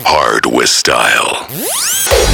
Hard with style.